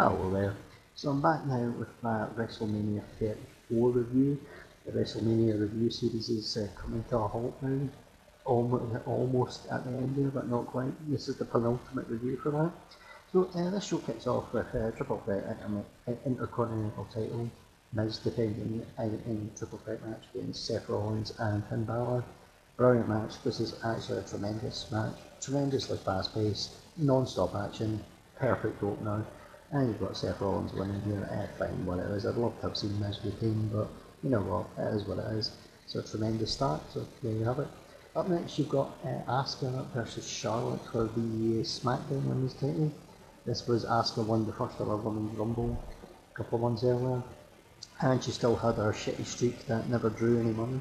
Hello there. So I'm back now with my WrestleMania 34 review. The WrestleMania review series is uh, coming to a halt now. Almost, almost at the end there, but not quite. This is the penultimate review for that. So uh, this show kicks off with uh, Triple Threat Inter- Intercontinental title. Miz defending in Triple Threat match against Seth Rollins and Finn Balor. Brilliant match. This is actually a tremendous match. Tremendously fast paced, non stop action, perfect opener. And you've got Seth Rollins winning here. Eh, fine, what it is. I'd love to have seen Miz retain, but you know what? It is what it is. It's a tremendous start, so there you have it. Up next, you've got uh, Asuka versus Charlotte for the SmackDown Women's title. This was Asuka won the first ever Women's Rumble a couple of months earlier, and she still had her shitty streak that never drew any money.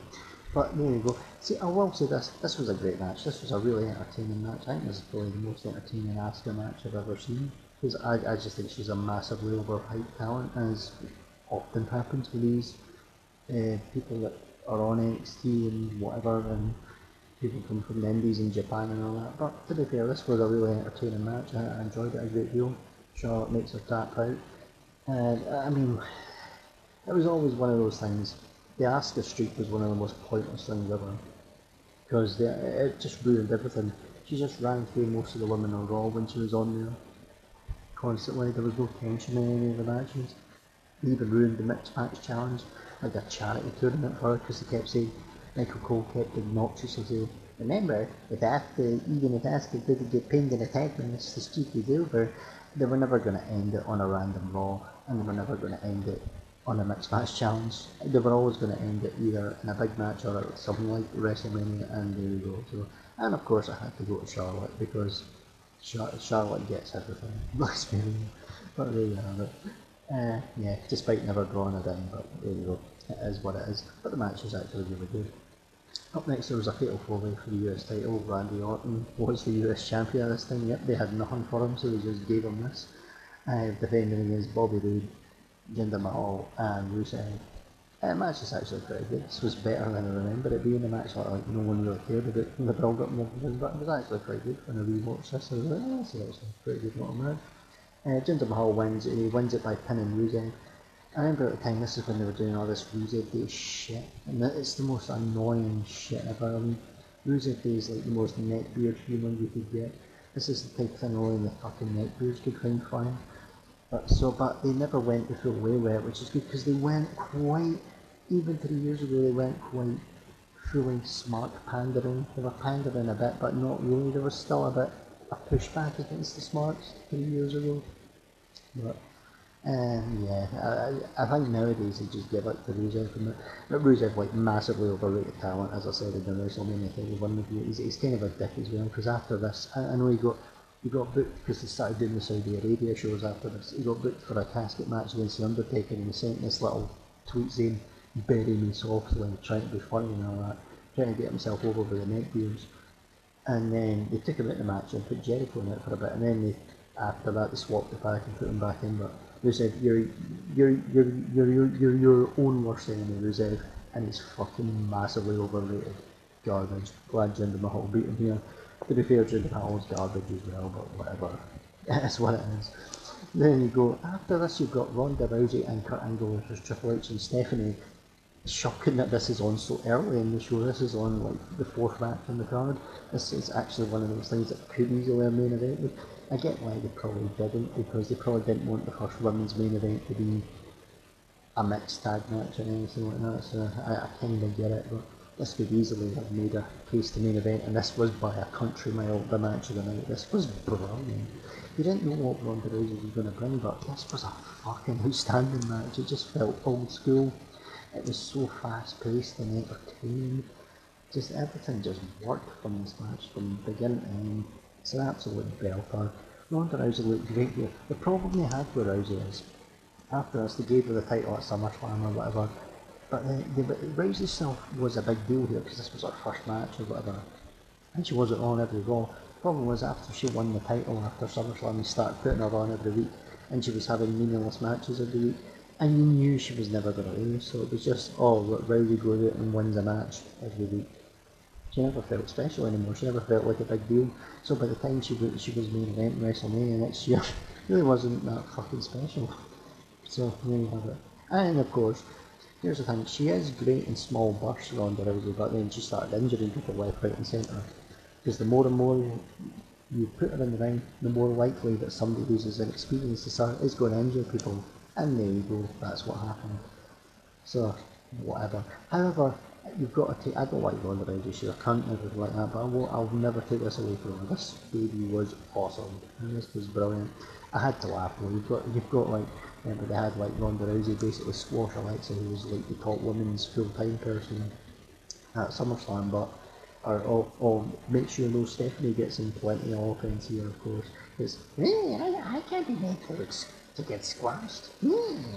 But there you go. See, I will say this: this was a great match. This was a really entertaining match. I think this is probably the most entertaining Asuka match I've ever seen because I, I just think she's a massively overhyped talent, as often happens with these uh, people that are on NXT and whatever, and people come from the Indies and Japan and all that. But to be fair, this was a really entertaining match. I, I enjoyed it a great deal. Charlotte makes her tap out, and I mean, it was always one of those things. The Asuka streak was one of the most pointless things ever, because it just ruined everything. She just ran through most of the women on Raw when she was on there constantly. There was no tension in any of the matches. Even ruined the mixed match challenge, like a charity tournament for her, because they kept saying, Michael Cole kept obnoxiously saying, Remember, if Asuka, even if Asuka didn't get pinned in a tag match, the streak is over. They were never going to end it on a random Raw, and they were never going to end it on a mixed match challenge. They were always going to end it either in a big match or something like WrestleMania, and there you go. So, and of course, I had to go to Charlotte because Charlotte gets everything. Bless me. But there you have it. Uh, yeah, despite never drawing a dime, but there you go. It is what it is. But the match was actually really good. Up next there was a fatal four way for the US title. Randy Orton was the US champion this time. Yep, they had nothing for him, so they just gave him this. Uh, defending against Bobby Roode, Jinder Mahal, and Rusev. Uh, the match is actually pretty good. This was better than I remember it being a match that like no one really cared about the build up and everything, but it was actually pretty good when I rewatched this. I was like, oh, this is actually a pretty good little match. Uh, Jinder Mahal wins, he wins it by pinning Rusev. I remember at the time, this is when they were doing all this Rusev Day shit, and it's the most annoying shit ever. I mean, Day is like the most neckbeard human you could get. This is the type of thing only the fucking neckbeards could find funny. But so, but they never went the full way with it, which is good because they went quite. Even three years ago, they went quite fully smart pandering. They were pandering a bit, but not really. There was still a bit of pushback against the smarts three years ago. But um, yeah, I, I think nowadays they just give it to Rusev. And but Rusev like massively overrated talent, as I said in the WrestleMania thing. One of you, he's, he's kind of a dick as well. Because after this, I, I know he got he got booked because they started doing the Saudi Arabia shows after this. He got booked for a casket match against the Undertaker, and he sent this little tweet saying, "Bury me softly," trying to be funny and all that, trying to get himself over with the neck. And then they took him out of the match and put Jericho in it for a bit, and then they, after that they swapped it back and put him back in. But Rusev, you're you're you're you're you're, you're your own worst enemy, Rusev, and he's fucking massively overrated. Garbage. Glad Jinder Mahal beat him here. To be fair, Jinder Mahal's garbage as well, but whatever. That's what it is. Then you go, after this you've got Ronda Rousey and Kurt Angle versus Triple H and Stephanie. Shocking that this is on so early in the show. This is on like the fourth match on the card. This is actually one of those things that could easily a main event. I get why they probably didn't, because they probably didn't want the first women's main event to be a mixed tag match or anything like that, so I, I kind of get it, but this could easily have made a case to main event, and this was by a country mile the match of the night. This was brilliant. You didn't know what Ronda Rousey was going to bring, but this was a fucking outstanding match. It just felt old school. It was so fast paced and entertaining. Just everything just worked from this match from beginning to end. It's an absolute belter. Ronda Rousey looked great here. The problem they had with Rousey is, after this, they gave her the title at SummerSlam or whatever, but the, the, Rousey herself was a big deal here because this was her first match or whatever, and she wasn't on every Raw. Problem was after she won the title after SummerSlam, they started putting her on every week, and she was having meaningless matches every week, and you knew she was never going to lose, so it was just, oh, Rousey goes out and wins a match every week. She never felt special anymore. She never felt like a big deal. So by the time she was, she was main event WrestleMania next year, really wasn't that fucking special. So there you have it. And of course, here's the thing: she is great in small bursts, Ronda Rousey, but then she started injuring people left, right, and centre. Because the more and more you put her in the ring, the more likely that somebody who's as inexperienced as her is going to injure people. And there you go, that's what happened. So, whatever. However, you've got to take, I don't like Ronda Rousey, she's a cunt and everything like that, but I will, I'll never take this away from her. This baby was awesome, and this was brilliant. I had to laugh though, you've got, you've got like, remember they had like Ronda Rousey basically squash Alexa, who was like the top women's full-time person at SummerSlam, but or, or, or make sure no Stephanie gets in plenty of offense here, of course. It's, I, I can't be made to, to get squashed. Hmm.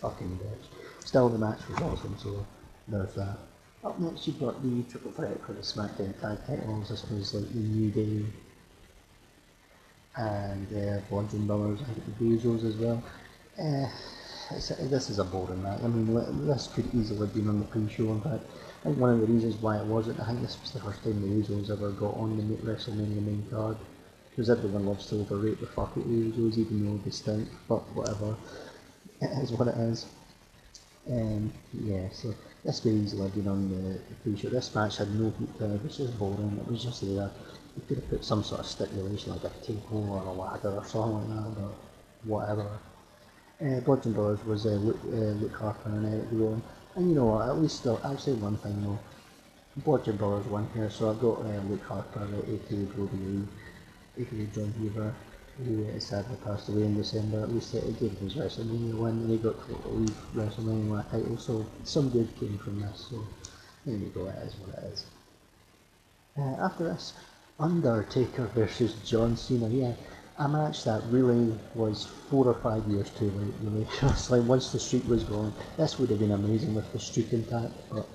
Fucking bitch. Still, the match was awesome, so there's that. Up next, you've got the triple threat for the SmackDown Tag Titles. This was like the New Day and uh, I think the Usos as well. Uh, this is a boring match. I mean, this could easily have been on the pre-show. In fact, I think one of the reasons why it wasn't, I think this was the first time the Usos ever got on the WrestleMania main card. Because everyone loves to overrate the fuck out the Usos, even though they stink. But whatever. It is what it is. Um, yeah, so this could easily have been on the, the pre-show. This match had no heat it, it was just boring. It was just there. You could have put some sort of stipulation like a table or a ladder or something like that, or whatever. Uh, Bludgeon Brothers was uh, Luke, uh, Luke Harper and Eric Rowan. And you know what, at least I'll, I'll say one thing though. Bludgeon Brothers won here, so I've got uh, Luke Harper, aka Brodie Lee, aka Jon Huber, who uh, sadly passed away in December. At least it, gave his WrestleMania win, and he got to leave WrestleMania with a title, so some good came from this. So there you go, it is what it is. Uh, after this, Undertaker versus John Cena. Yeah, a match that really was four or five years too late, really. it's like once the streak was gone, this would have been amazing with the streak intact, but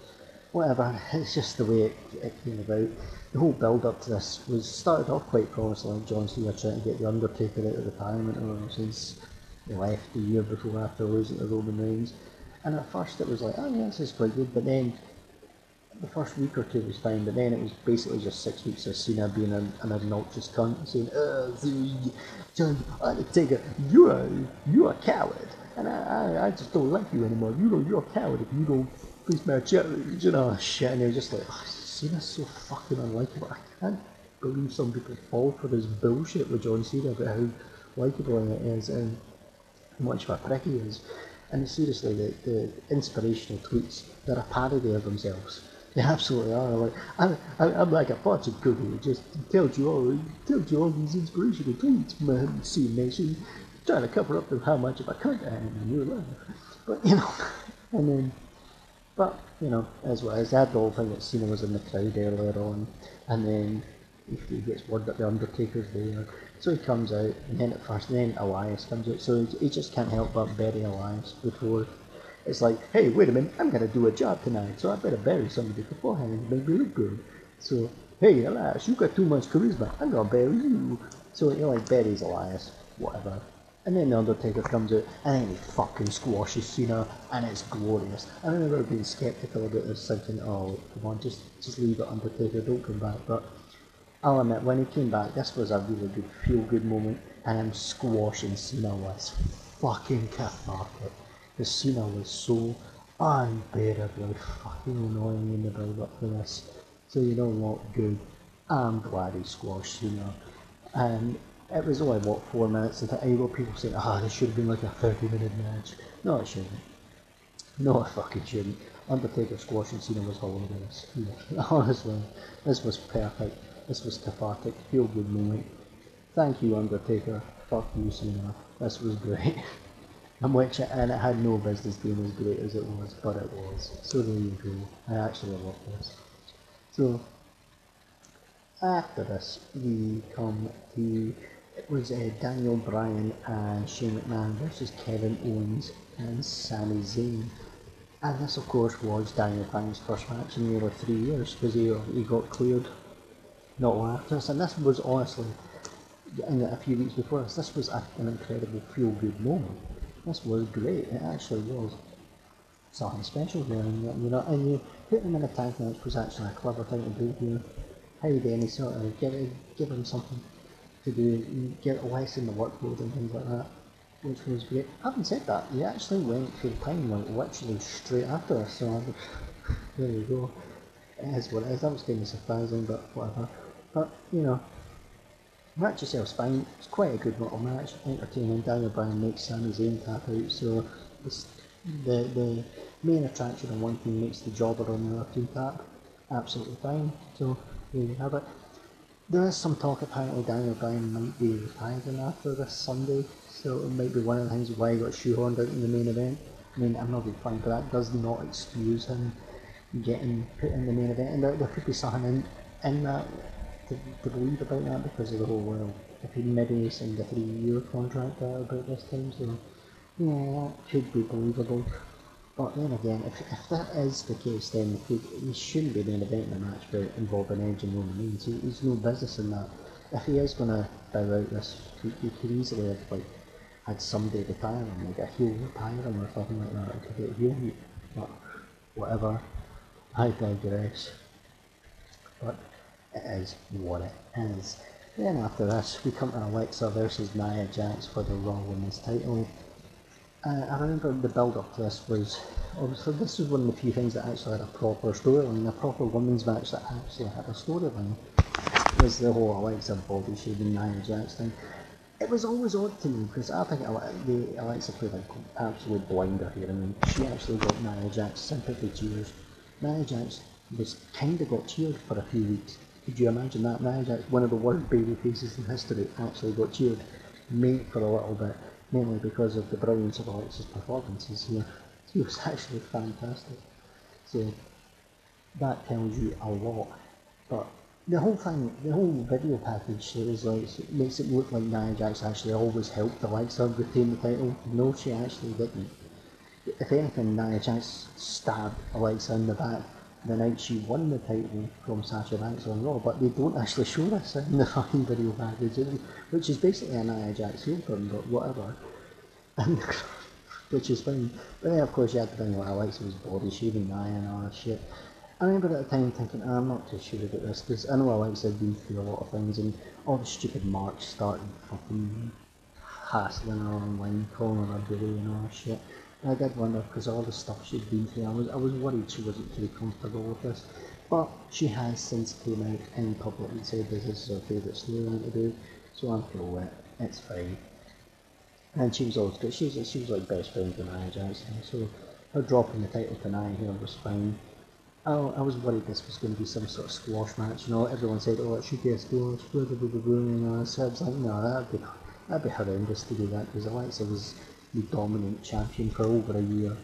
whatever, it's just the way it, it came about. The whole build up to this was started off quite promising, like John Cena trying to get The Undertaker out of retirement or since he left the year before after losing to Roman Reigns. And at first it was like, oh yeah, this is quite good, but then the first week or two was fine, but then it was basically just six weeks of Cena being an, an obnoxious cunt saying, "Uh, John Undertaker, you're a you're a coward, and I, I, I just don't like you anymore. You know you're a coward if you don't face my challenge." You know, shit, and was just like, oh, Cena's so fucking unlikable. I can't believe some people fall for this bullshit with John Cena about how likable it is and how much of a prick he is. And seriously, the, the inspirational tweets, they're a parody of themselves. They absolutely are. Like I'm, I'm like a fortune cookie. It just tells you all, tells you all these inspirational tweets, man. See, nation, trying to cover up how much of a cunt I am in your life. But you know, and then, but you know, as well as that, the whole thing that Cena was in the crowd earlier on, and then he gets word that the Undertaker's there, so he comes out, and then at first, then Elias comes out, so he just can't help but bury Elias before it's like, hey, wait a minute, I'm to do a job tonight, so I better bury somebody beforehand and make me look good. So, hey, Elias, you got too much charisma, I'm to bury you. So, you know, like, buries Elias, whatever. And then The Undertaker comes out, and then he fucking squashes Cena, and it's glorious. I remember being skeptical about this, thinking, oh, come on, just, just leave it, Undertaker, don't come back. But I'll admit, when he came back, this was a really good, feel-good moment, and him squashing Cena was fucking cathartic. Cena was so unbearably fucking annoying in the build up for this. So you know what, good. I'm glad he squashed Cena. And it was only what four minutes and I got people saying, ah, oh, this should have been like a 30 minute match. No, it shouldn't. No, it fucking shouldn't. Undertaker squashing Cena was hilarious. Honestly, this was perfect. This was cathartic, feel good moment. Thank you, Undertaker. Fuck you, Cena. This was great. and which and it had no business being as great as it was, but it was. So there you go. I actually love this. So after this, we come to it was uh, Daniel Bryan and Shane McMahon versus Kevin Owens and Sami Zayn. And this, of course, was Daniel Bryan's first match in nearly three years because he, he got cleared not long after this. And this was honestly, in a few weeks before this, this was a, an incredible feel good moment this was great. It actually was something special there, and you know, and you put him in a tag match was actually a clever thing to do here. How do any sort of give give him something to do get less in the workload and things like that, which was great. Having said that, he actually went full time like literally straight after us, so there you go. It is what it is. That was kind of surprising, but whatever. But you know, match itself's fine. It's quite a good little match, entertaining. Daniel Bryan makes Sami Zayn tap out, so the the main attraction on one team makes the jobber on the other team tap. Absolutely fine. So there you have it. There is some talk apparently Daniel Bryan might be retiring after this Sunday, so it might be one of the things why he got shoehorned out in the main event. I mean, I'm not being funny, but that does not excuse him getting put in the main event, and there, there could be something in, in that to, believe about that because of the whole world. If he maybe signed a three-year contract about this time, so yeah, that could be believable. But then again, if, if that is the case, then he, he shouldn't be main event in a match involving Edge and Roman Reigns. He, he's no business in that. If he is going to bow out this, he, he could easily have like had somebody retire him, like a heel retire him or something like that, to get heel. But whatever, I digress. But it is what it is. Then after this, we come to Alexa versus Nia Jax for the Raw Women's title. Uh, I remember the build up to this was obviously this was one of the few things that actually had a proper storyline, a proper women's match that actually had a storyline. Was the whole Alexa body shaving Nia Jax thing. It was always odd to me because I think the Alexa played like absolute blinder here. I mean, she actually got Nia Jax sympathy cheers. Nia Jax was kind of got cheered for a few weeks. Could you imagine that? Nia Jax, one of the worst baby faces in history, actually got cheered, mate for a little bit mainly because of the brilliance of Alexa's performances here. He was actually fantastic. So that tells you a lot. But the whole thing, the whole video package there is like it makes it look like Nia Jax actually always helped Alexa retain the title. No, she actually didn't. If anything, Nia Jax stabbed Alexa in the back the night she won the title from Sasha Banks on Raw, but they don't actually show this in the fucking video package, which is basically an Nia Jax heel turn, but whatever. And, which is fine. But then, of course, you had to bring like Alexa was body shaving Nia and all that shit. I remember at the time thinking, oh, I'm not too sure about this, because I know Alexa had been through a lot of things, and all the stupid marks started fucking hassling her online, calling her a bully and all that shit. I did wonder because all the stuff she'd been through, I was I was worried she wasn't too comfortable with this. But she has since came out in public and said this is her favourite storyline to do, so I'm cool with it. It's fine. And she was always good. She was she was like best friends with Nia Jackson, so her dropping the title to Nia here was fine. I, I was worried this was going to be some sort of squash match. You know, everyone said, "Oh, it should be a squash." Blah, blah, blah, blah, blah, know, I was like, "No, that'd be that'd be horrendous to do that." Because Alexa was the dominant champion for over a year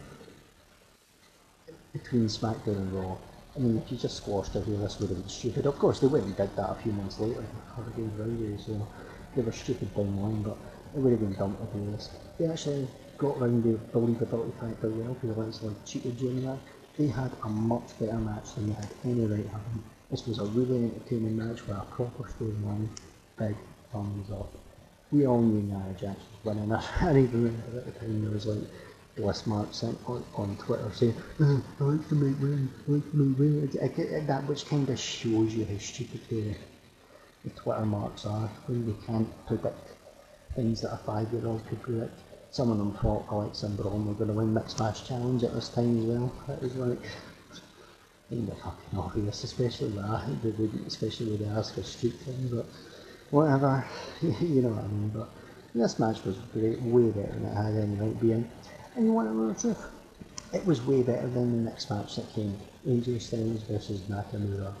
between SmackDown and Raw. I mean, if you just squashed her here, this would have been stupid. Of course, they went and did that a few months later, Hurricane Friday, so they were stupid down the line, but it would have been dumb to do this. They actually got around the believability factor well, because Alexa like cheated during that. They had a much better match than they had any right having. This was a really entertaining match with a proper storyline. Big thumbs up we all knew Nia Jax was winning. I even remember at the time there was like Bliss Mark sent on, on Twitter saying, oh, I like to make win, I like to make it, that which kind of shows you how stupid the, the Twitter marks are when they can't predict things that a five year old could predict. Some of them thought Alexa and Braun were going to win Mixed Match Challenge at this time as well. It was like, kind of fucking obvious, especially with especially with the Asuka Street thing, but whatever, you know what I mean. But this match was great, way better than it had any right being. And you want know the? It was way better than the next match that came, AJ Styles versus Nakamura.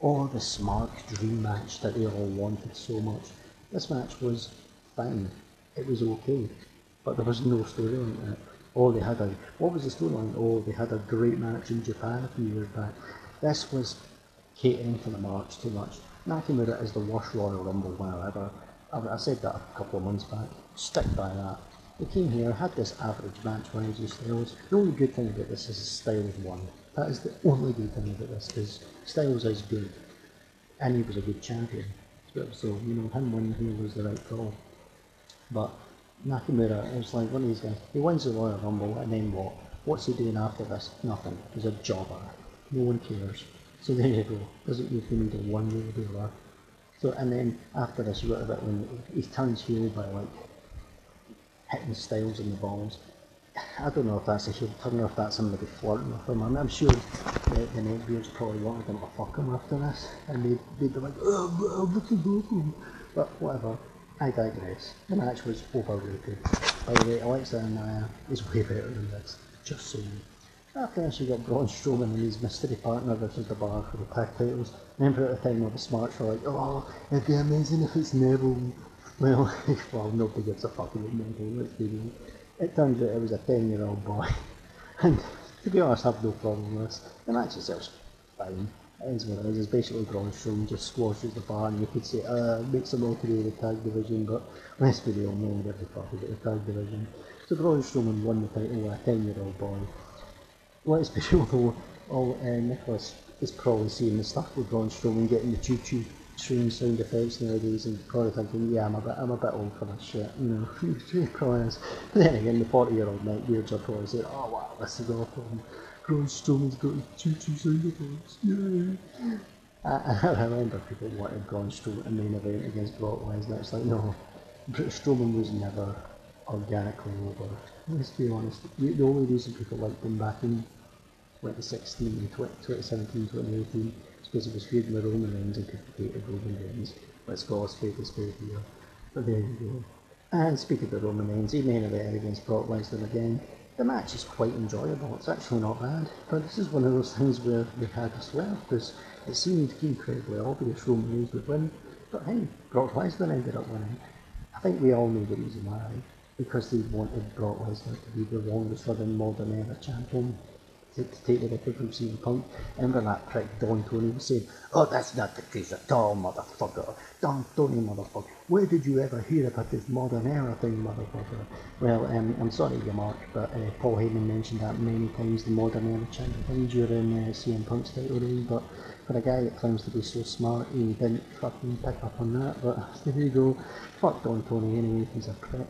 Or the smart dream match that they all wanted so much. This match was fine. It was okay. But there was no storyline in it. Oh, they had a, what was the storyline? Oh, they had a great match in Japan a few years back. This was catering for the marks too much. Nakamura is the worst Royal Rumble winner ever. I, I said that a couple of months back. Stick by that. He came here, had this average match with AJ Styles. The only good thing about this is Styles won. That is the only good thing about this, because Styles is good. And he was a good champion. So, you know, him winning here was the right call. But Nakamura is like one of these guys. He wins the Royal Rumble, and then what? What's he doing after this? Nothing. He's a jobber. No one cares. So there you go. Doesn't mean you need a one year wheel dealer. So and then after this, you got a bit when he turns heel by like hitting Styles in the balls. I don't know if that's a heel turn or if that's somebody flirting with him. I'm, I'm sure the, the Neckbeards probably wanted him to fuck him after this, and they'd, they'd be like, oh. But whatever, I digress. The match was overrated. By the way, Alexa and Nia is way better than this, just so you after this, you got Braun Strowman and his mystery partner versus the bar for the tag titles. Remember at the time all the smarts were like, oh, it'd be amazing if it's Neville. Well, well, nobody gives a fuck about Neville, let's be real. It turns out it was a 10 year old boy. And to be honest, I have no problem with this. The match itself's fine. It is what it is. It's basically Braun Strowman just squashes the bar and you could say, uh, makes them all do the tag division, but let's be real, no one gives a fuck about the tag division. So Braun Strowman won the title with a 10 year old boy let's be real though, all uh, Nicholas is probably seeing the stuff with Braun Strowman getting the choo choo train sound effects nowadays and probably thinking, yeah, I'm a bit, I'm a bit old for this shit, you know, probably is. But then again, the 40 year old Night Beards are probably saying, oh wow, this is awful. Braun Strowman's got his choo choo sound effects, yeah. I, I remember people wanted Braun Strowman in main event against Brock Lesnar. It's like, no, Strowman was never organically over. Let's be honest, the only reason people liked him back in 2016, 2017, 2018 is because it was feuding with Roman Reigns and people hated Roman Reigns. Let's call a spade a spade here. But there you go. And speaking of Roman Reigns, he main event against Brock Lesnar again. The match is quite enjoyable, it's actually not bad. But this is one of those things where they had a swerve because it seemed incredibly obvious Roman Reigns would win. But hey, Brock Lesnar ended up winning. I think we all know the reason why because they wanted Brock Lesnar to be the longest living modern era champion to, to take the record from CM Punk. Remember that prick Don Tony was saying, Oh, that's not the case at all, motherfucker. Don Tony, motherfucker. Where did you ever hear about this modern era thing, motherfucker? Well, um, I'm sorry, you Mark, but uh, Paul Heyman mentioned that many times, the modern era champion during uh, CM Punk's title reign, but for a guy that claims to be so smart, he didn't fucking pick up on that, but there you go. Fuck Don Tony anyway, he's a prick.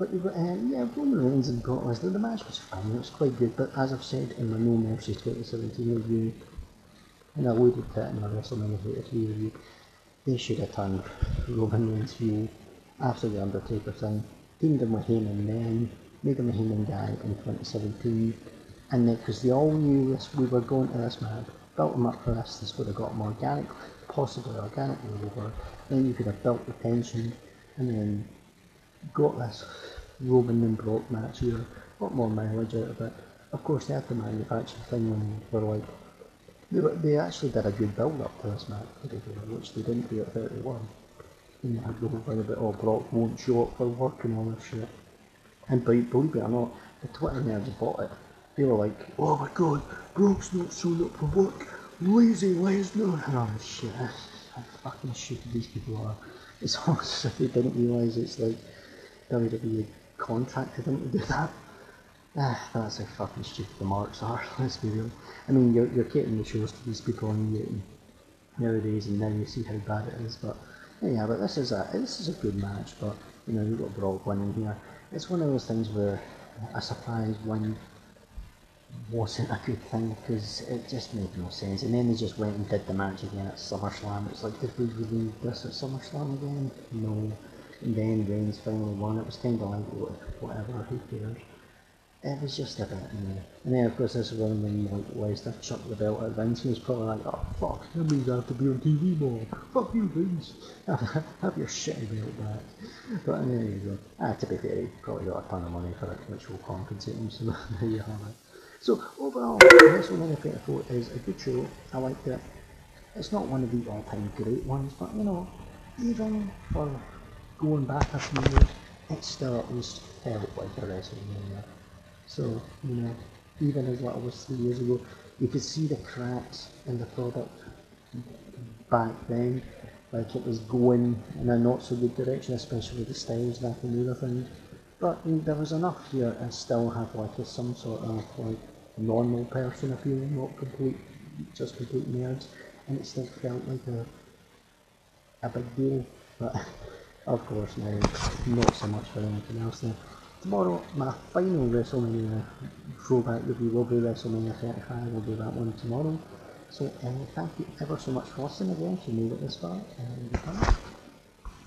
But you've got, um, yeah, Roman Reigns and Brock Lesnar, the match was fine, it was quite good, but as I've said in my No Mercy 2017 review, and I alluded to it in my WrestleMania 33 review, they should have turned Roman Reigns heel after the Undertaker thing, teamed him with Heyman then, made him a Heyman guy in 2017, and then because they all knew this, we were going to this match, built him up for this, this would have got him organic, possibly organically over, then you could have built the tension, and then got this Roman and Brock match here, a lot more mileage out of it. Of course, they had the manufacturing thing they were like, they, they actually did a good build up to this match, which they didn't do at 31. And they had the whole thing about, oh, Brock won't show up for work and all this shit. And believe, it or not, the Twitter nerds bought it. They were like, oh my god, Brock's not showing up for work, lazy Lesnar, and all this shit. How fucking stupid these people are. It's almost as if they didn't realise it's like, WWE contracted him to do that. Ah, that's how fucking stupid the marks are, let's be real. I mean, you're, you're getting the shows to these people you nowadays and now you see how bad it is, but yeah, but this is a this is a good match, but you know, you've got Brock winning here. It's one of those things where a surprise win wasn't a good thing because it just made no sense. And then they just went and did the match again at SummerSlam. It's like, did we really need this at SummerSlam again? No. And then Reigns finally won. It was kind of like, whatever, who cares? It was just a bit, And then, of course, this is when, when like, Lesnar chucked the belt at Vince, and was probably like, oh, fuck, that means I have to be on TV more. Fuck you, Vince. have your shitty belt back. But there you go. Ah, to be fair, he probably got a ton of money for it, which will compensate him, so there you have it. So, overall, WrestleMania 34 is a good show. I liked it. It's not one of the all-time great ones, but, you know, even for going back a few years, it still at least felt like a WrestleMania. So, you know, even as little as three years ago, you could see the cracks in the product back then. Like it was going in a not so good direction, especially with the styles back and the other. But there was enough here and still have like a, some sort of like normal person appealing, not complete, just complete nerds, and it still felt like a a big deal. But of course now, not so much for anything else then. Tomorrow, my final WrestleMania throwback review will be WrestleMania 35, we'll do that one tomorrow. So uh, thank you ever so much for listening again if you made it this far. And goodbye.